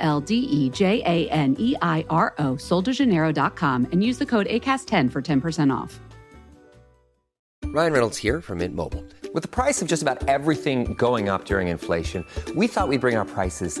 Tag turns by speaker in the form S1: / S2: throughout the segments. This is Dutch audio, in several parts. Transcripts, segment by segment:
S1: L D E J A N E I R O, soldejaneiro.com, and use the code ACAST10 for 10% off.
S2: Ryan Reynolds here from Mint Mobile. With the price of just about everything going up during inflation, we thought we'd bring our prices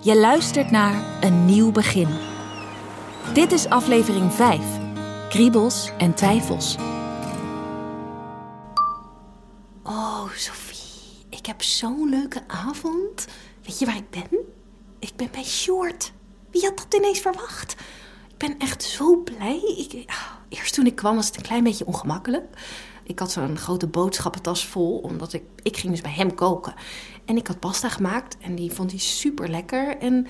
S3: Je luistert naar Een Nieuw Begin. Dit is aflevering 5. Kriebels en twijfels.
S4: Oh, Sophie, ik heb zo'n leuke avond. Weet je waar ik ben? Ik ben bij Short. Wie had dat ineens verwacht? Ik ben echt zo blij. Ah, eerst toen ik kwam was het een klein beetje ongemakkelijk. Ik had zo'n grote boodschappentas vol, omdat ik, ik ging dus bij hem koken. En ik had pasta gemaakt en die vond hij super lekker. En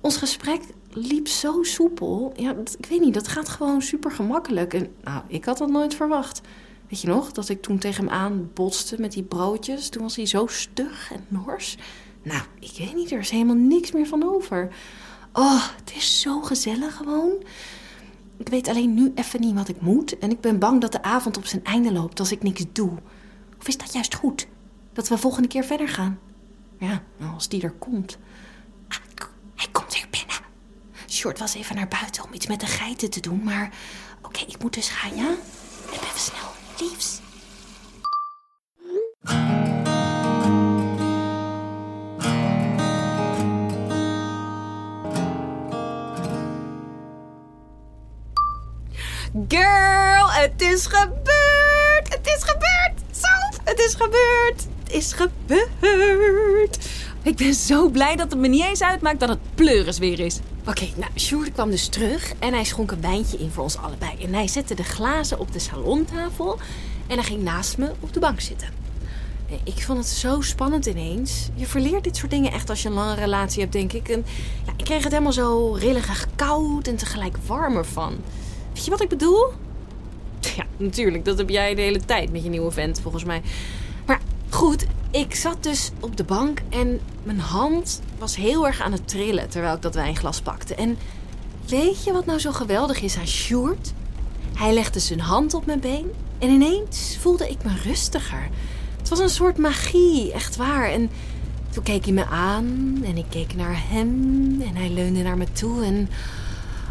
S4: ons gesprek liep zo soepel. Ja, ik weet niet, dat gaat gewoon super gemakkelijk. En nou, ik had dat nooit verwacht. Weet je nog, dat ik toen tegen hem aan botste met die broodjes. Toen was hij zo stug en nors. Nou, ik weet niet, er is helemaal niks meer van over. Oh, het is zo gezellig gewoon. Ik weet alleen nu even niet wat ik moet. En ik ben bang dat de avond op zijn einde loopt als ik niks doe. Of is dat juist goed? Dat we volgende keer verder gaan? Ja, nou, als die er komt. Ah, hij komt weer binnen. Short was even naar buiten om iets met de geiten te doen, maar... Oké, ik moet dus gaan, ja? Even snel. Liefs. Het is gebeurd! Het is gebeurd! Zo, het is gebeurd! Het is gebeurd!
S3: Ik ben zo blij dat het me niet eens uitmaakt dat het pleuris weer is.
S4: Oké, nou, Sjoerd kwam dus terug en hij schonk een wijntje in voor ons allebei. En hij zette de glazen op de salontafel en hij ging naast me op de bank zitten. En Ik vond het zo spannend ineens. Je verleert dit soort dingen echt als je een lange relatie hebt, denk ik. En ja, ik kreeg het helemaal zo rillig koud en tegelijk warmer van. Weet je wat ik bedoel? Ja, natuurlijk. Dat heb jij de hele tijd met je nieuwe vent, volgens mij. Maar goed, ik zat dus op de bank en mijn hand was heel erg aan het trillen terwijl ik dat wijnglas pakte. En weet je wat nou zo geweldig is aan Sjoerd? Hij legde zijn hand op mijn been en ineens voelde ik me rustiger. Het was een soort magie, echt waar. En toen keek hij me aan en ik keek naar hem en hij leunde naar me toe en...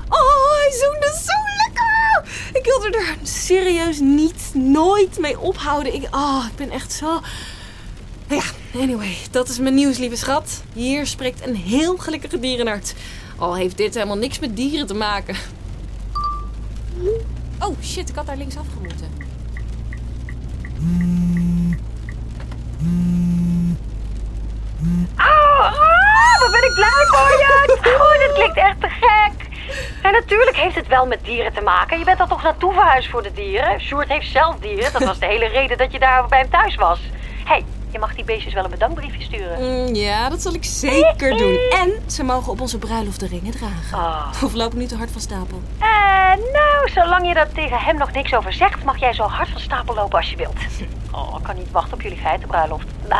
S4: Oh, hij zoende zo! Ik wilde er serieus niet, nooit mee ophouden. Ik, oh, ik ben echt zo... Ja, anyway, dat is mijn nieuws, lieve schat. Hier spreekt een heel gelukkige dierenarts. Al heeft dit helemaal niks met dieren te maken. Oh, shit, ik had daar links afgemoeten.
S5: Oh, wat ben ik blij voor je. Oh, dit klinkt echt te gek. En natuurlijk heeft het wel met dieren te maken. Je bent er toch naartoe verhuisd voor de dieren? Sjoerd heeft zelf dieren. Dat was de hele reden dat je daar bij hem thuis was. Hey, je mag die beestjes wel een bedankbriefje sturen.
S4: Mm, ja, dat zal ik zeker doen. En ze mogen op onze bruiloft de ringen dragen.
S5: Oh.
S4: Of loop ik nu te hard van stapel?
S5: Eh, nou, zolang je daar tegen hem nog niks over zegt... mag jij zo hard van stapel lopen als je wilt. Oh, ik kan niet wachten op jullie geitenbruiloft.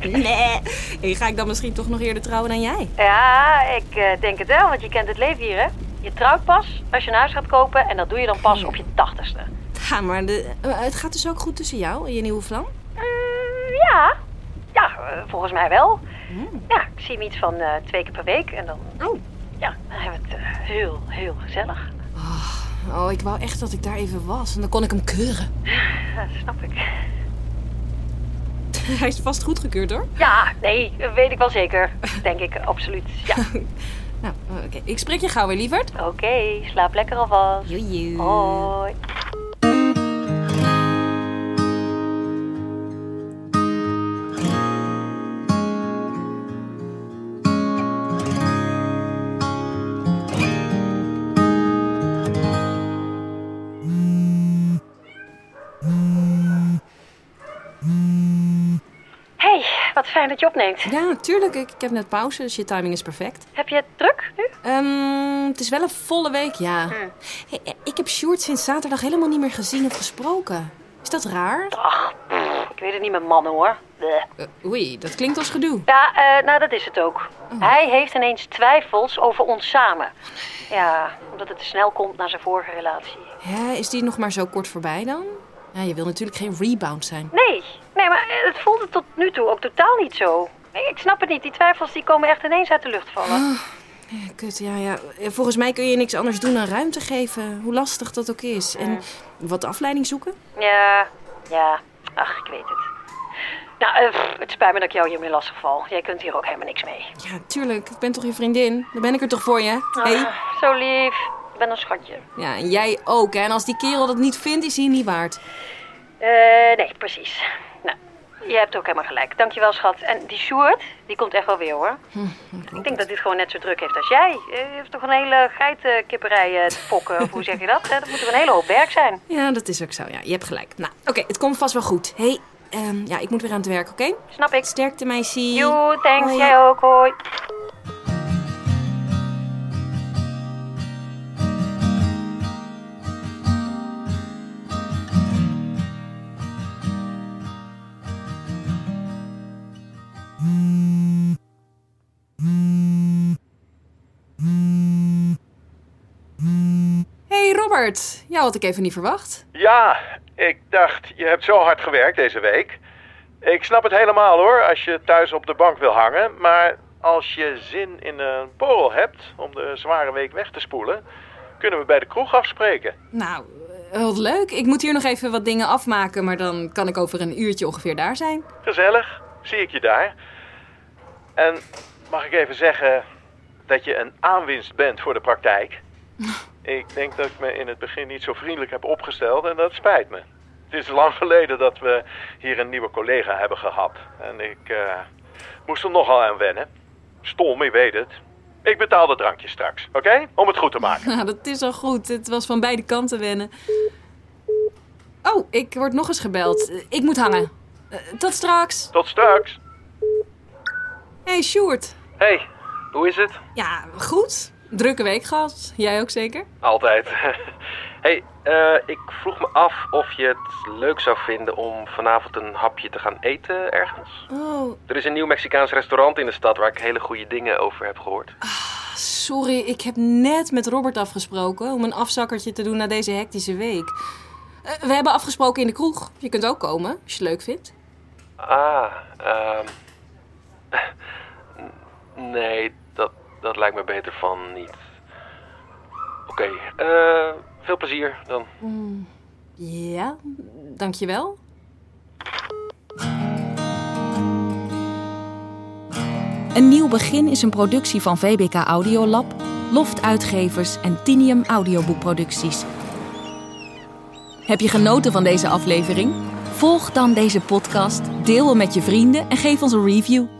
S4: Nee. Hey, ga ik dan misschien toch nog eerder trouwen dan jij?
S5: Ja, ik eh, denk het wel, want je kent het leven hier, hè? Je trouwt pas als je een huis gaat kopen... en dat doe je dan pas op je tachtigste.
S4: Ja, maar de, eh, het gaat dus ook goed tussen jou en je nieuwe vlam?
S5: Eh, ja. Ja, eh, volgens mij wel. Ja, ik zie hem iets van twee keer per week en dan...
S4: Oh.
S5: Ja, dan hebben we het heel, heel gezellig.
S4: Oh, ik wou echt dat ik daar even was. En dan kon ik hem keuren.
S5: Ja, snap ik.
S4: Hij is vast goedgekeurd hoor.
S5: Ja, nee, weet ik wel zeker. Denk ik, absoluut. Ja.
S4: Nou, oké. Ik spreek je gauw weer, lieverd.
S5: Oké, slaap lekker alvast.
S4: Joejoe.
S5: Hoi. Wat fijn dat je opneemt.
S4: Ja, tuurlijk. Ik, ik heb net pauze, dus je timing is perfect.
S5: Heb je het druk nu?
S4: Ehm, het is wel een volle week, ja. Hey, eh, ik heb Sjoerd sinds zaterdag helemaal niet meer gezien of gesproken. Is dat raar?
S5: Ach, pff, ik weet het niet met mannen hoor.
S4: Eh, oei, dat klinkt als gedoe.
S5: Ja, eh, nou dat is het ook. Hij heeft ineens twijfels over ons samen. Ja, omdat het te snel komt na zijn vorige relatie.
S4: Hè, is die nog maar zo kort voorbij dan? Ja, je wil natuurlijk geen rebound zijn.
S5: Nee, nee, maar het voelde tot nu toe ook totaal niet zo. Ik snap het niet, die twijfels die komen echt ineens uit de lucht vallen.
S4: Ja, kut, ja, ja. Eh, Volgens mij kun je niks anders doen dan ruimte geven. Hoe lastig dat ook is. En wat afleiding zoeken?
S5: Ja, ja, ach, ik weet het. Nou, eh, het spijt me dat ik jou hiermee lastig val. Jij kunt hier ook helemaal niks mee.
S4: Ja, tuurlijk. Ik ben toch je vriendin? Dan ben ik er toch voor je? Hey.
S5: Ah, zo lief. Ik ben een schatje.
S4: Ja, en jij ook. Hè? En als die kerel dat niet vindt, is hij niet waard.
S5: Eh, nee, precies. Nou, je hebt ook helemaal gelijk. Dankjewel, schat. En die Sjoerd, die komt echt wel weer, hoor. ik denk dat dit gewoon net zo druk heeft als jij. Eh, Je heeft toch een hele geitenkipperij eh, te fokken, of hoe zeg je dat? Dat moet een hele hoop werk zijn.
S4: Ja, dat is ook zo. Ja, je hebt gelijk. Nou, oké. het komt vast wel goed. hey, ehm, ja, ik moet weer aan het werk, oké?
S5: Snap ik.
S4: Sterkte, meisje.
S5: Joe, thanks.
S4: Hoi.
S5: Jij ook, hoi.
S4: Robert. Jou had ik even niet verwacht.
S6: Ja, ik dacht, je hebt zo hard gewerkt deze week. Ik snap het helemaal hoor, als je thuis op de bank wil hangen. Maar als je zin in een borrel hebt om de zware week weg te spoelen, kunnen we bij de kroeg afspreken.
S4: Nou, wat leuk. Ik moet hier nog even wat dingen afmaken, maar dan kan ik over een uurtje ongeveer daar zijn.
S6: Gezellig, zie ik je daar. En mag ik even zeggen dat je een aanwinst bent voor de praktijk? Ik denk dat ik me in het begin niet zo vriendelijk heb opgesteld en dat spijt me. Het is lang geleden dat we hier een nieuwe collega hebben gehad. En ik eh, moest er nogal aan wennen. Stom, ik weet het. Ik betaal de drankje straks, oké? Om het goed te maken.
S4: Nou, dat is al goed. Het was van beide kanten wennen. Oh, ik word nog eens gebeld. Ik moet hangen. Eh, tot straks.
S6: Tot straks.
S4: Hey, Sjoerd.
S7: Hey, hoe is het?
S4: Ja, goed. Drukke week gehad. Jij ook zeker?
S7: Altijd. hey, eh, ik vroeg me af of je het leuk zou vinden om vanavond een hapje te gaan eten ergens.
S4: Oh,
S7: Er is een nieuw Mexicaans restaurant in de stad waar ik hele goede dingen over heb gehoord.
S4: sorry. Ik heb net met Robert afgesproken om een afzakkertje te doen na deze hectische week. Eh, we hebben afgesproken in de kroeg. Je kunt ook komen, als je het leuk vindt.
S7: Ah, ehm. nee, dat, lijkt me beter van niet. Oké, eh, veel plezier dan.
S4: Ja, dankjewel.
S3: Een nieuw begin is een productie van VBK Audiolab, Loft Uitgevers en Tinium Audioboekproducties. Heb je genoten van deze aflevering? Volg dan deze podcast, deel hem met je vrienden en geef ons een review.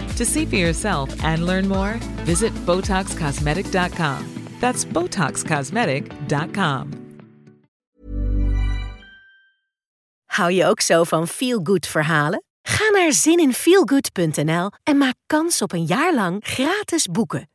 S8: To see for yourself and learn more, visit BotoxCosmetic.com. That's BotoxCosmetic.com.
S9: Hou je ook zo van feel-good verhalen? Ga naar zininfeelgood.nl en maak kans op een jaar lang gratis boeken.